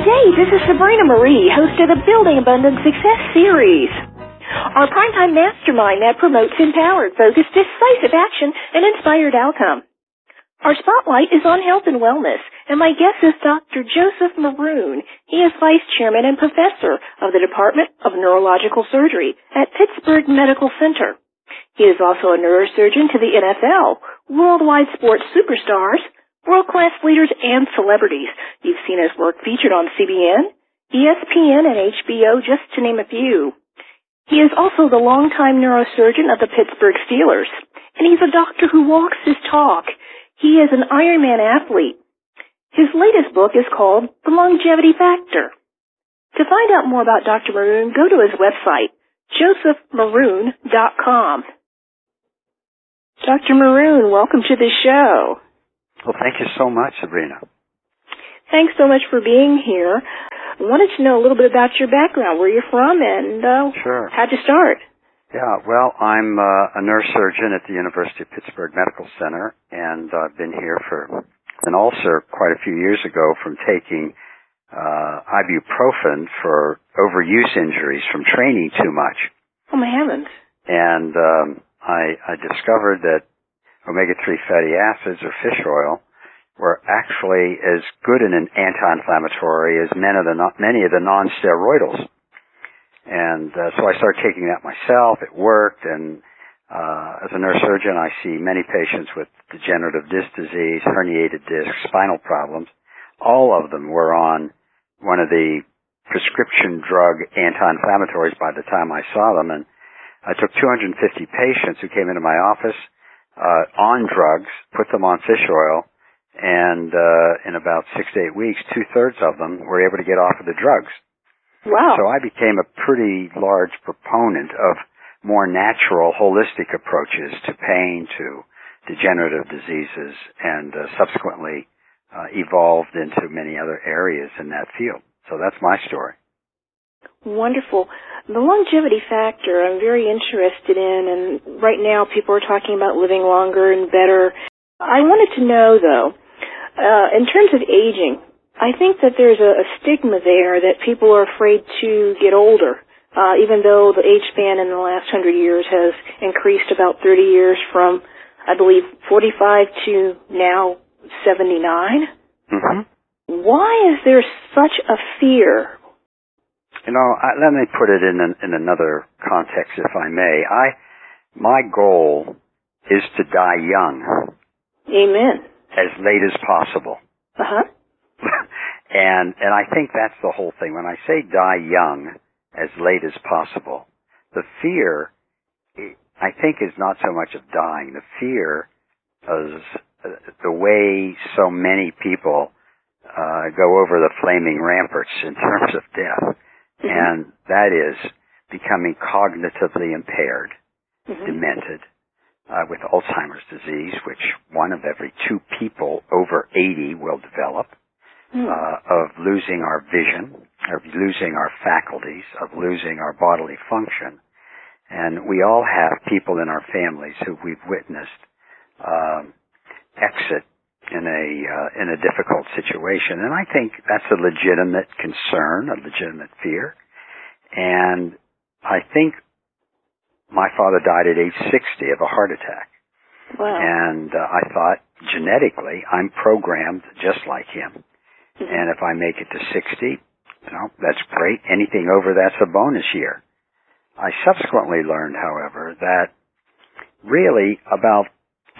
Good day, this is Sabrina Marie, host of the Building Abundant Success Series. Our primetime mastermind that promotes empowered, focused, decisive action and inspired outcome. Our spotlight is on health and wellness, and my guest is Dr. Joseph Maroon. He is Vice Chairman and Professor of the Department of Neurological Surgery at Pittsburgh Medical Center. He is also a neurosurgeon to the NFL, worldwide sports superstars, world-class leaders, and celebrities. You've seen his work featured on CBN, ESPN, and HBO, just to name a few. He is also the longtime neurosurgeon of the Pittsburgh Steelers, and he's a doctor who walks his talk. He is an Ironman athlete. His latest book is called The Longevity Factor. To find out more about Dr. Maroon, go to his website, josephmaroon.com. Dr. Maroon, welcome to the show. Well, thank you so much, Sabrina. Thanks so much for being here. I wanted to know a little bit about your background, where you're from, and uh, sure. how'd you start? Yeah, well, I'm uh, a neurosurgeon at the University of Pittsburgh Medical Center, and I've been here for an ulcer quite a few years ago from taking uh, ibuprofen for overuse injuries from training too much. Oh my heavens! And um, I, I discovered that omega-3 fatty acids or fish oil were actually as good in an anti-inflammatory as many of the many of the non-steroidals. And uh, so I started taking that myself. It worked, and uh, as a neurosurgeon, I see many patients with degenerative disc disease, herniated disc, spinal problems. All of them were on one of the prescription drug anti-inflammatories by the time I saw them, and I took 250 patients who came into my office uh, on drugs, put them on fish oil, and uh, in about six to eight weeks, two thirds of them were able to get off of the drugs. Wow! So I became a pretty large proponent of more natural, holistic approaches to pain, to degenerative diseases, and uh, subsequently uh, evolved into many other areas in that field. So that's my story. Wonderful. The longevity factor I'm very interested in, and right now people are talking about living longer and better. I wanted to know though, uh, in terms of aging, I think that there's a, a stigma there that people are afraid to get older, uh, even though the age span in the last hundred years has increased about 30 years from, I believe, 45 to now 79. Mm-hmm. Why is there such a fear? You know, I, let me put it in an, in another context, if I may. I, my goal is to die young. Amen as late as possible. Uh-huh. and and I think that's the whole thing. When I say die young, as late as possible, the fear, I think, is not so much of dying. The fear is uh, the way so many people uh, go over the flaming ramparts in terms of death, mm-hmm. and that is becoming cognitively impaired, mm-hmm. demented, uh, with Alzheimer's disease, which one of every two people over 80 will develop, mm. uh, of losing our vision, of losing our faculties, of losing our bodily function. And we all have people in our families who we've witnessed um, exit in a uh, in a difficult situation, and I think that's a legitimate concern, a legitimate fear, and I think my father died at age 60 of a heart attack. Wow. And uh, I thought, genetically, I'm programmed just like him. Mm-hmm. And if I make it to 60, you know, that's great. Anything over that's a bonus year. I subsequently learned, however, that really about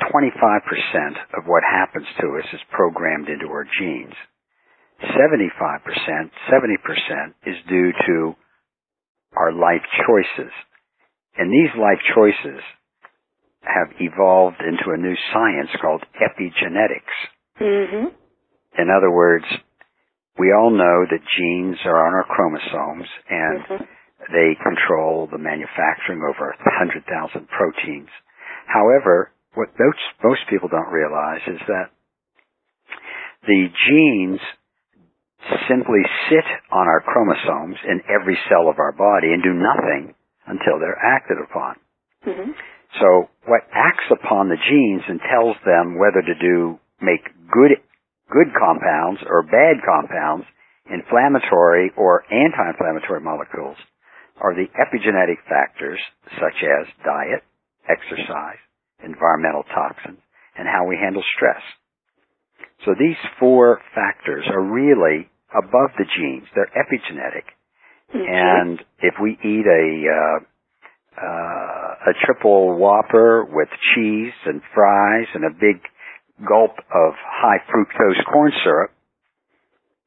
25% of what happens to us is programmed into our genes. 75%, 70% is due to our life choices. And these life choices have evolved into a new science called epigenetics. Mm-hmm. In other words, we all know that genes are on our chromosomes and mm-hmm. they control the manufacturing of over 100,000 proteins. However, what most, most people don't realize is that the genes simply sit on our chromosomes in every cell of our body and do nothing until they're acted upon. Mm-hmm. So what acts upon the genes and tells them whether to do make good good compounds or bad compounds inflammatory or anti-inflammatory molecules are the epigenetic factors such as diet, exercise, environmental toxins, and how we handle stress. So these four factors are really above the genes. They're epigenetic. And if we eat a uh, uh, a triple whopper with cheese and fries and a big gulp of high fructose corn syrup,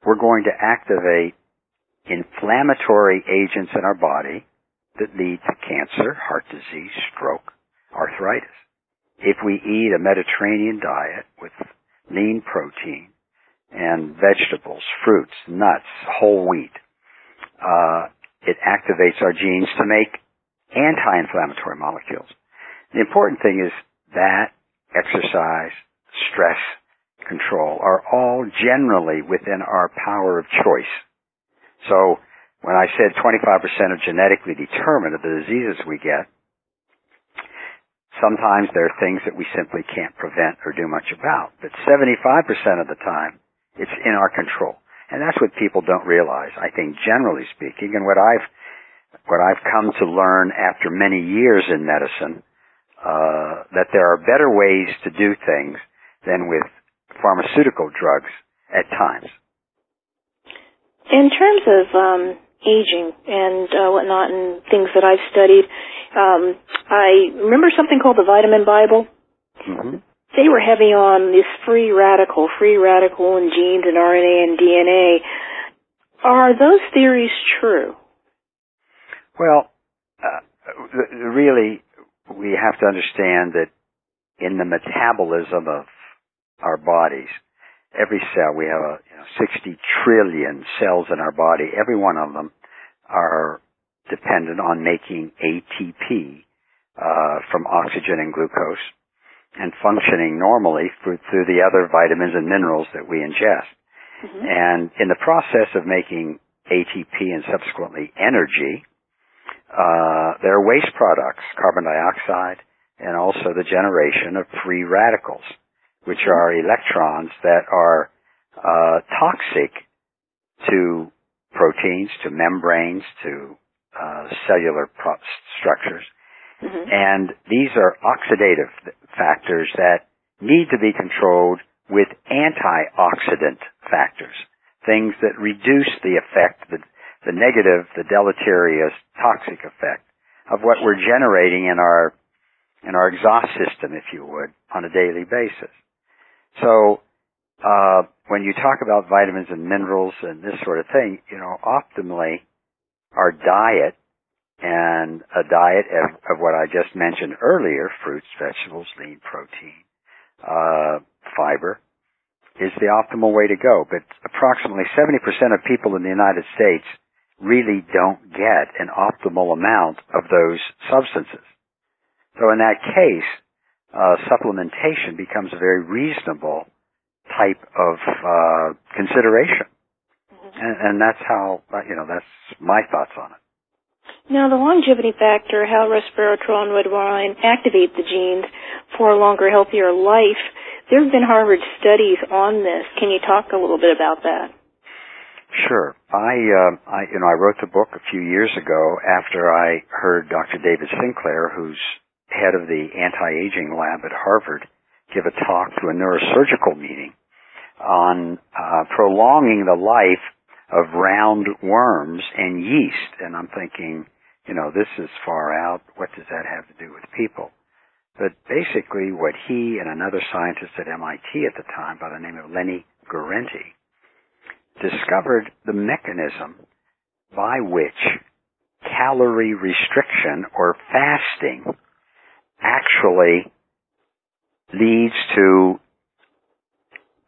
we're going to activate inflammatory agents in our body that lead to cancer, heart disease, stroke, arthritis. If we eat a Mediterranean diet with lean protein and vegetables, fruits, nuts, whole wheat, uh, it activates our genes to make anti-inflammatory molecules. The important thing is that exercise, stress control are all generally within our power of choice. So when I said 25% are genetically determined of the diseases we get, sometimes there are things that we simply can't prevent or do much about. But 75% of the time, it's in our control. And that's what people don't realize, I think, generally speaking, and what I've what I've come to learn after many years in medicine, uh, that there are better ways to do things than with pharmaceutical drugs at times. In terms of um, aging and uh, whatnot and things that I've studied, um, I remember something called the Vitamin Bible. hmm They were heavy on this free radical, free radical and genes and RNA and DNA. Are those theories true? Well, uh, really, we have to understand that in the metabolism of our bodies, every cell, we have a, you know, 60 trillion cells in our body. Every one of them are dependent on making ATP uh, from oxygen and glucose and functioning normally through, through the other vitamins and minerals that we ingest. Mm-hmm. And in the process of making ATP and subsequently energy, uh, there are waste products, carbon dioxide, and also the generation of free radicals, which are electrons that are uh, toxic to proteins, to membranes, to uh, cellular pro- structures. Mm-hmm. And these are oxidative factors that need to be controlled with antioxidant factors, things that reduce the effect, the, the negative, the deleterious, toxic effect of what we're generating in our in our exhaust system, if you would, on a daily basis. So uh, when you talk about vitamins and minerals and this sort of thing, you know, optimally, our diet and a diet of, of what I just mentioned earlier, fruits, vegetables, lean protein, uh, fiber, is the optimal way to go. But approximately 70% of people in the United States really don't get an optimal amount of those substances. So in that case, uh, supplementation becomes a very reasonable type of uh, consideration, and, and that's how uh, you know that's my thoughts on it. Now, the longevity factor, how resveratrol and red wine activate the genes for a longer, healthier life. There have been Harvard studies on this. Can you talk a little bit about that? Sure. I, uh, I, you know, I wrote the book a few years ago after I heard Dr. David Sinclair, who's head of the anti-aging lab at Harvard, give a talk to a neurosurgical meeting on uh, prolonging the life of round worms and yeast. And I'm thinking, you know, this is far out. What does that have to do with people? But basically what he and another scientist at MIT at the time by the name of Lenny Guarente discovered the mechanism by which calorie restriction or fasting actually leads to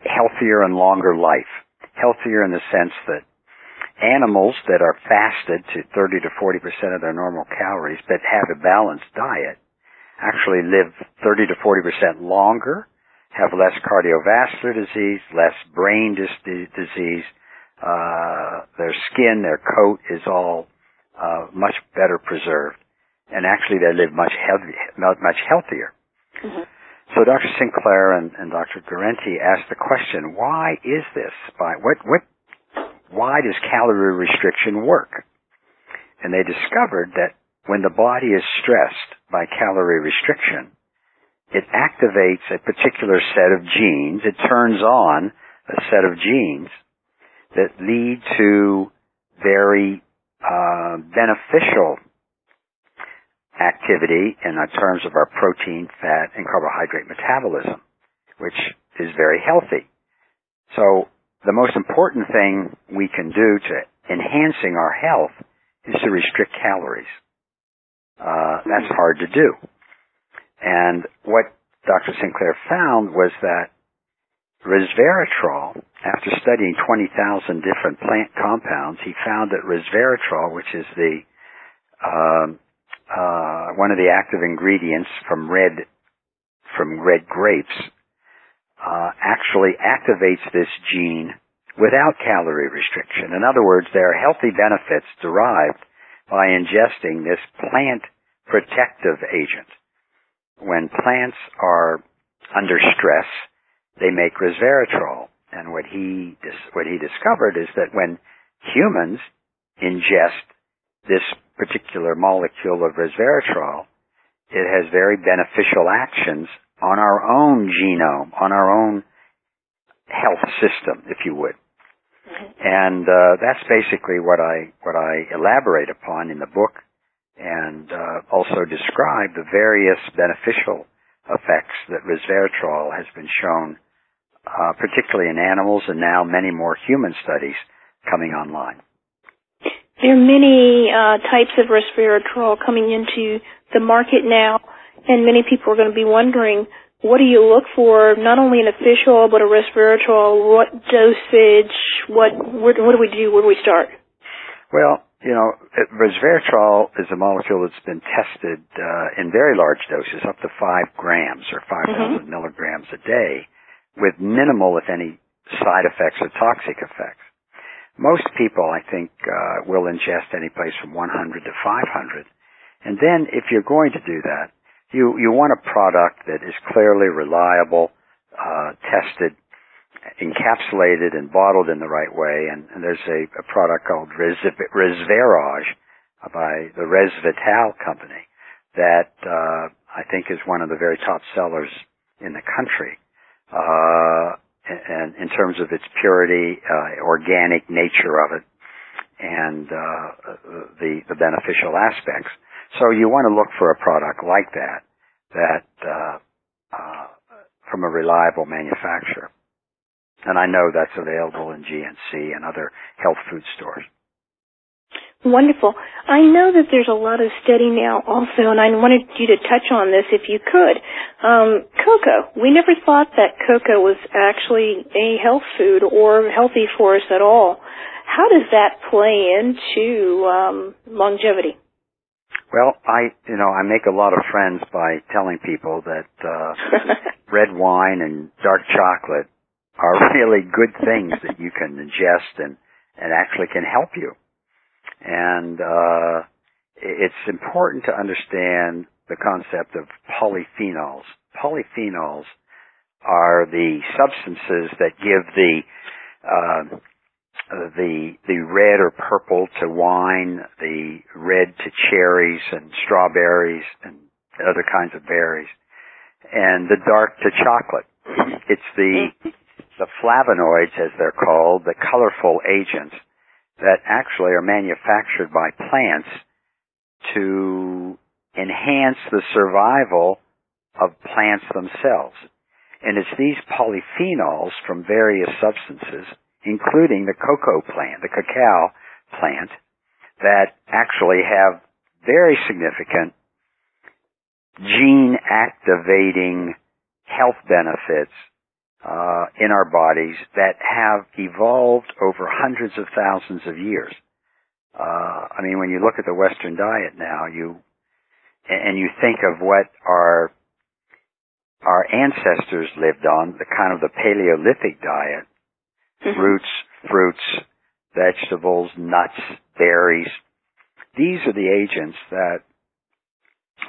healthier and longer life. Healthier in the sense that animals that are fasted to 30 to 40% of their normal calories but have a balanced diet actually live 30 to 40% longer, have less cardiovascular disease, less brain dis- disease, uh, their skin, their coat is all uh, much better preserved, and actually they live much healthy, much healthier. Mm-hmm. So Dr. Sinclair and, and Dr. Guarente asked the question, why is this? By what what why does calorie restriction work? And they discovered that when the body is stressed by calorie restriction, it activates a particular set of genes. It turns on a set of genes that lead to very uh, beneficial activity in terms of our protein, fat, and carbohydrate metabolism, which is very healthy. So the most important thing we can do to enhancing our health is to restrict calories. Uh, that's hard to do. And what Dr. Sinclair found was that resveratrol, after studying 20,000 different plant compounds, he found that resveratrol, which is the uh, uh, one of the active ingredients from red from red grapes, uh, actually activates this gene without calorie restriction. In other words, there are healthy benefits derived by ingesting this plant protective agent. When plants are under stress, they make resveratrol. And what he, what he discovered is that when humans ingest this particular molecule of resveratrol, it has very beneficial actions on our own genome, on our own health system, if you would. Mm-hmm. And uh, that's basically what I what I elaborate upon in the book, and uh, also describe the various beneficial effects that resveratrol has been shown, uh, particularly in animals, and now many more human studies coming online. There are many uh, types of resveratrol coming into the market now, and many people are going to be wondering what do you look for, not only in a fish oil, but a resveratrol, what dosage, what, where, what do we do, where do we start? Well, you know, resveratrol is a molecule that's been tested uh, in very large doses, up to 5 grams or 5,000 mm-hmm. milligrams a day, with minimal, if any, side effects or toxic effects. Most people, I think, uh, will ingest any place from 100 to 500. And then, if you're going to do that, you you want a product that is clearly reliable, uh, tested, encapsulated, and bottled in the right way. And, and there's a, a, product called Resverage by the ResVitale company that uh, I think is one of the very top sellers in the country. Uh, and in terms of its purity, uh, organic nature of it, and uh, the the beneficial aspects. So you want to look for a product like that, that uh, uh, from a reliable manufacturer. And I know that's available in GNC and other health food stores. Wonderful. I know that there's a lot of study now also, and I wanted you to touch on this if you could. Um, cocoa. We never thought that cocoa was actually a health food or healthy for us at all. How does that play into um, longevity? Well, I, you know, I make a lot of friends by telling people that uh, red wine and dark chocolate are really good things that you can ingest and and actually can help you. And uh, it's important to understand the concept of polyphenols. Polyphenols are the substances that give the uh, the the red or purple to wine, the red to cherries and strawberries and other kinds of berries, and the dark to chocolate. It's the the flavonoids, as they're called, the colorful agents that actually are manufactured by plants to enhance the survival of plants themselves. And it's these polyphenols from various substances including the cocoa plant, the cacao plant, that actually have very significant gene activating health benefits uh, in our bodies that have evolved over hundreds of thousands of years. Uh, I mean, when you look at the Western diet now, you and you think of what our our ancestors lived on, the kind of the Paleolithic diet, mm-hmm. roots, fruits, vegetables, nuts, berries. These are the agents that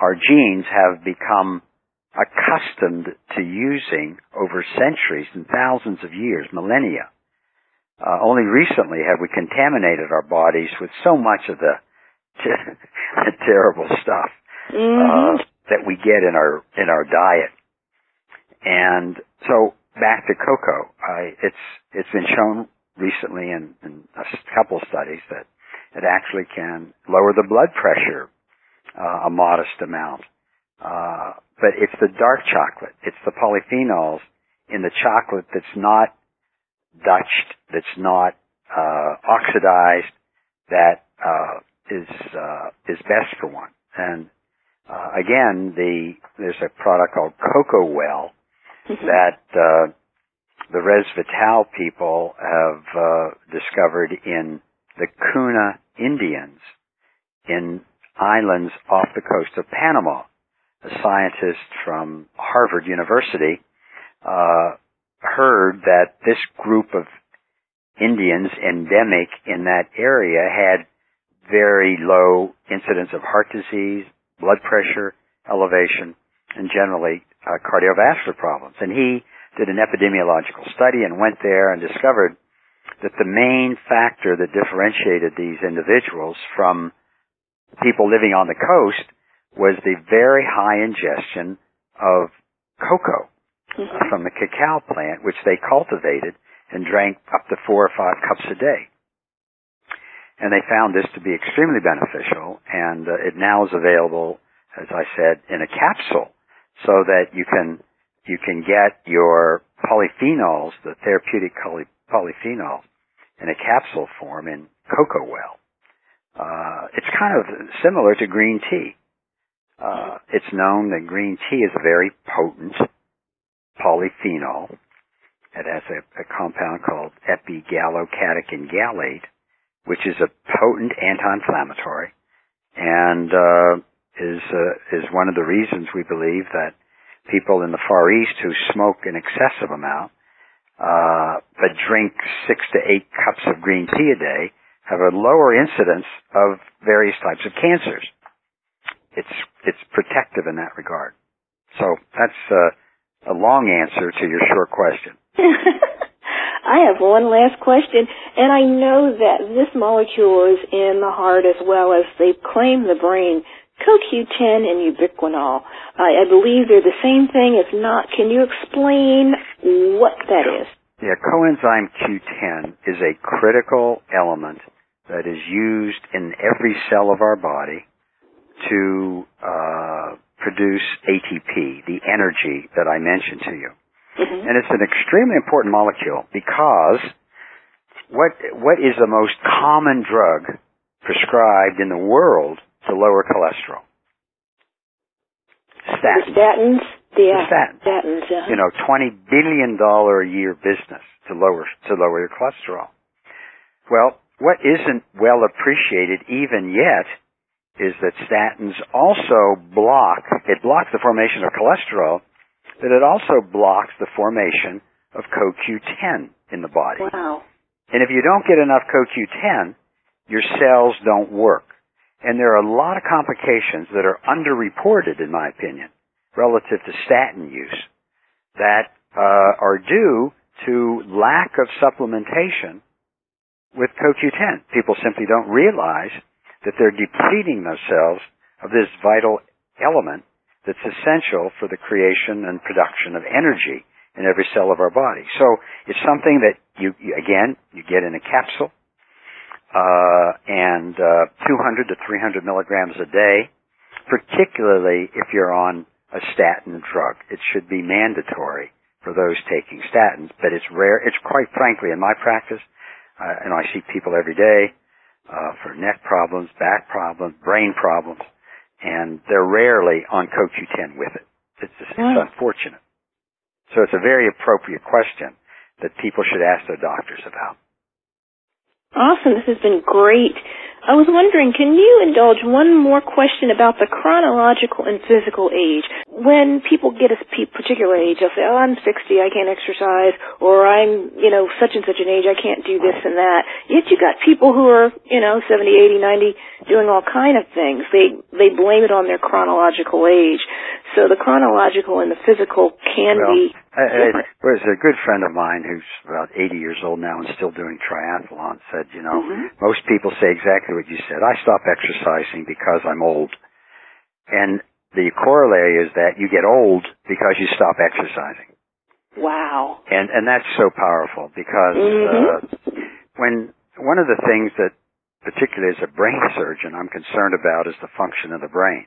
our genes have become accustomed to using over centuries and thousands of years, millennia. Uh, only recently have we contaminated our bodies with so much of the, the terrible stuff mm-hmm. uh, that we get in our in our diet. And so back to cocoa, I, it's it's been shown recently in, in a couple studies that it actually can lower the blood pressure uh, a modest amount. Uh, but it's the dark chocolate. It's the polyphenols in the chocolate that's not Dutched, that's not uh, oxidized, that uh, is uh, is best for one. And uh, again, the there's a product called Cocoa Well Mm-hmm. that uh, the Resveratrol people have uh, discovered in the Kuna Indians in islands off the coast of Panama. A scientist from Harvard University uh, heard that this group of Indians endemic in that area had very low incidence of heart disease, blood pressure elevation, and generally uh, cardiovascular problems. And he did an epidemiological study and went there and discovered that the main factor that differentiated these individuals from people living on the coast was the very high ingestion of cocoa Mhm. from the cacao plant, which they cultivated and drank up to four or five cups a day. And they found this to be extremely beneficial, and uh, it now is available, as I said, in a capsule, so that you can you can get your polyphenols, the therapeutic poly- polyphenols, in a capsule form in cocoa well. Uh, it's kind of similar to green tea. Uh, it's known that green tea is a very potent polyphenol. It has a, a compound called epigallocatechin gallate, which is a potent anti-inflammatory, and uh, is uh, is one of the reasons we believe that people in the Far East who smoke an excessive amount, uh, but drink six to eight cups of green tea a day, have a lower incidence of various types of cancers. It's it's protective in that regard. So that's uh, a long answer to your short question. I have one last question, and I know that this molecule is in the heart as well as they claim the brain. CoQ10 and ubiquinol. I, I believe they're the same thing. If not, can you explain what that is? Yeah, coenzyme Q10 is a critical element that is used in every cell of our body to uh, produce ATP, the energy that I mentioned to you. Mm-hmm. And it's an extremely important molecule because what what is the most common drug prescribed in the world to lower cholesterol? The Statins. statins? Yeah. statins. Statins, yeah. You know, twenty billion dollar a year business to lower to lower your cholesterol. Well, what isn't well appreciated even yet is that statins also block it blocks the formation of cholesterol, but it also blocks the formation of CoQ10 in the body. Wow. And if you don't get enough CoQ10, your cells don't work. And there are a lot of complications that are underreported, in my opinion, relative to statin use that uh, are due to lack of supplementation with CoQ10. People simply don't realize that they're depleting themselves of this vital element that's essential for the creation and production of energy in every cell of our body. So it's something that you, again, you get in a capsule, uh, and uh, 200 to 300 milligrams a day, particularly if you're on a statin drug. It should be mandatory for those taking statins, but it's rare. It's quite frankly, in my practice, uh, and I see people every day uh, for neck problems, back problems, brain problems, and they're rarely on CoQ10 with it. It's, it's Wow. unfortunate. So it's a very appropriate question that people should ask their doctors about. Awesome. This has been great. I was wondering, can you indulge one more question about the chronological and physical age? when people get a particular age, they'll say, "Oh, I'm 60, I can't exercise," or "I'm, you know, such and such an age, I can't do this and that." Yet you got people who are, you know, 70, 80, 90, doing all kind of things. They they blame it on their chronological age. So the chronological and the physical can well, be different. Uh, there's a good friend of mine who's about 80 years old now and still doing triathlon. Said, you know, mm-hmm. most people say exactly what you said. I stopped exercising because I'm old. And the corollary is that you get old because you stop exercising. Wow. And and that's so powerful because mm-hmm. uh, when one of the things that particularly as a brain surgeon I'm concerned about is the function of the brain.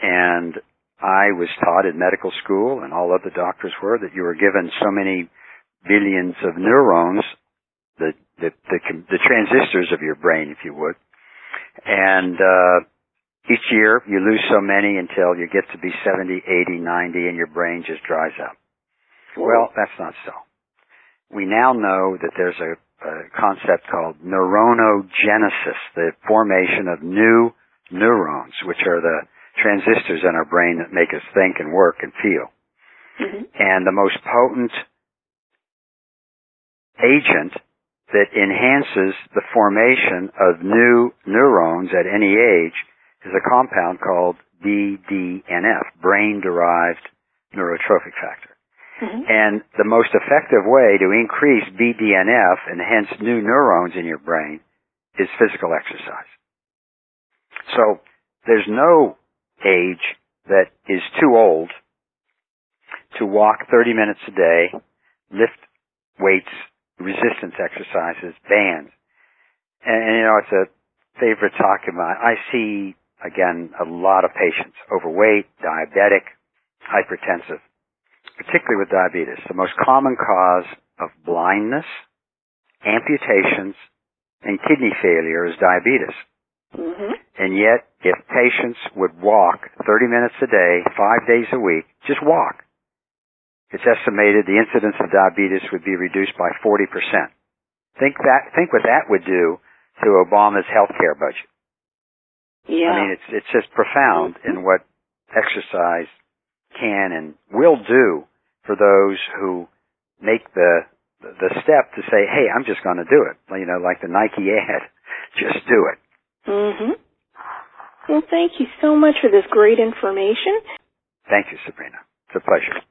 And I was taught in medical school and all other doctors were that you were given so many billions of neurons, the the the, transistors of your brain if you would. And uh each year you lose so many until you get to be 70, 80, 90 and your brain just dries up. Well, that's not so. We now know that there's a, a concept called neuronogenesis, the formation of new neurons, which are the transistors in our brain that make us think and work and feel. Mm-hmm. And the most potent agent that enhances the formation of new neurons at any age is a compound called BDNF, brain-derived neurotrophic factor. Mm-hmm. And the most effective way to increase BDNF and hence new neurons in your brain is physical exercise. So there's no age that is too old to walk 30 minutes a day, lift weights, resistance exercises, bands. And, and you know, it's a favorite talk of mine. I see Again, a lot of patients, overweight, diabetic, hypertensive, particularly with diabetes. The most common cause of blindness, amputations, and kidney failure is diabetes. Mm-hmm. And yet, if patients would walk 30 minutes a day, five days a week, just walk, it's estimated the incidence of diabetes would be reduced by 40%. Think that, think what that would do to Obama's healthcare budget. Yeah. I mean, it's it's just profound in what exercise can and will do for those who make the the step to say, "Hey, I'm just going to do it." You know, like the Nike ad, just do it. Mm-hmm. Well, thank you so much for this great information. Thank you, Sabrina. It's a pleasure.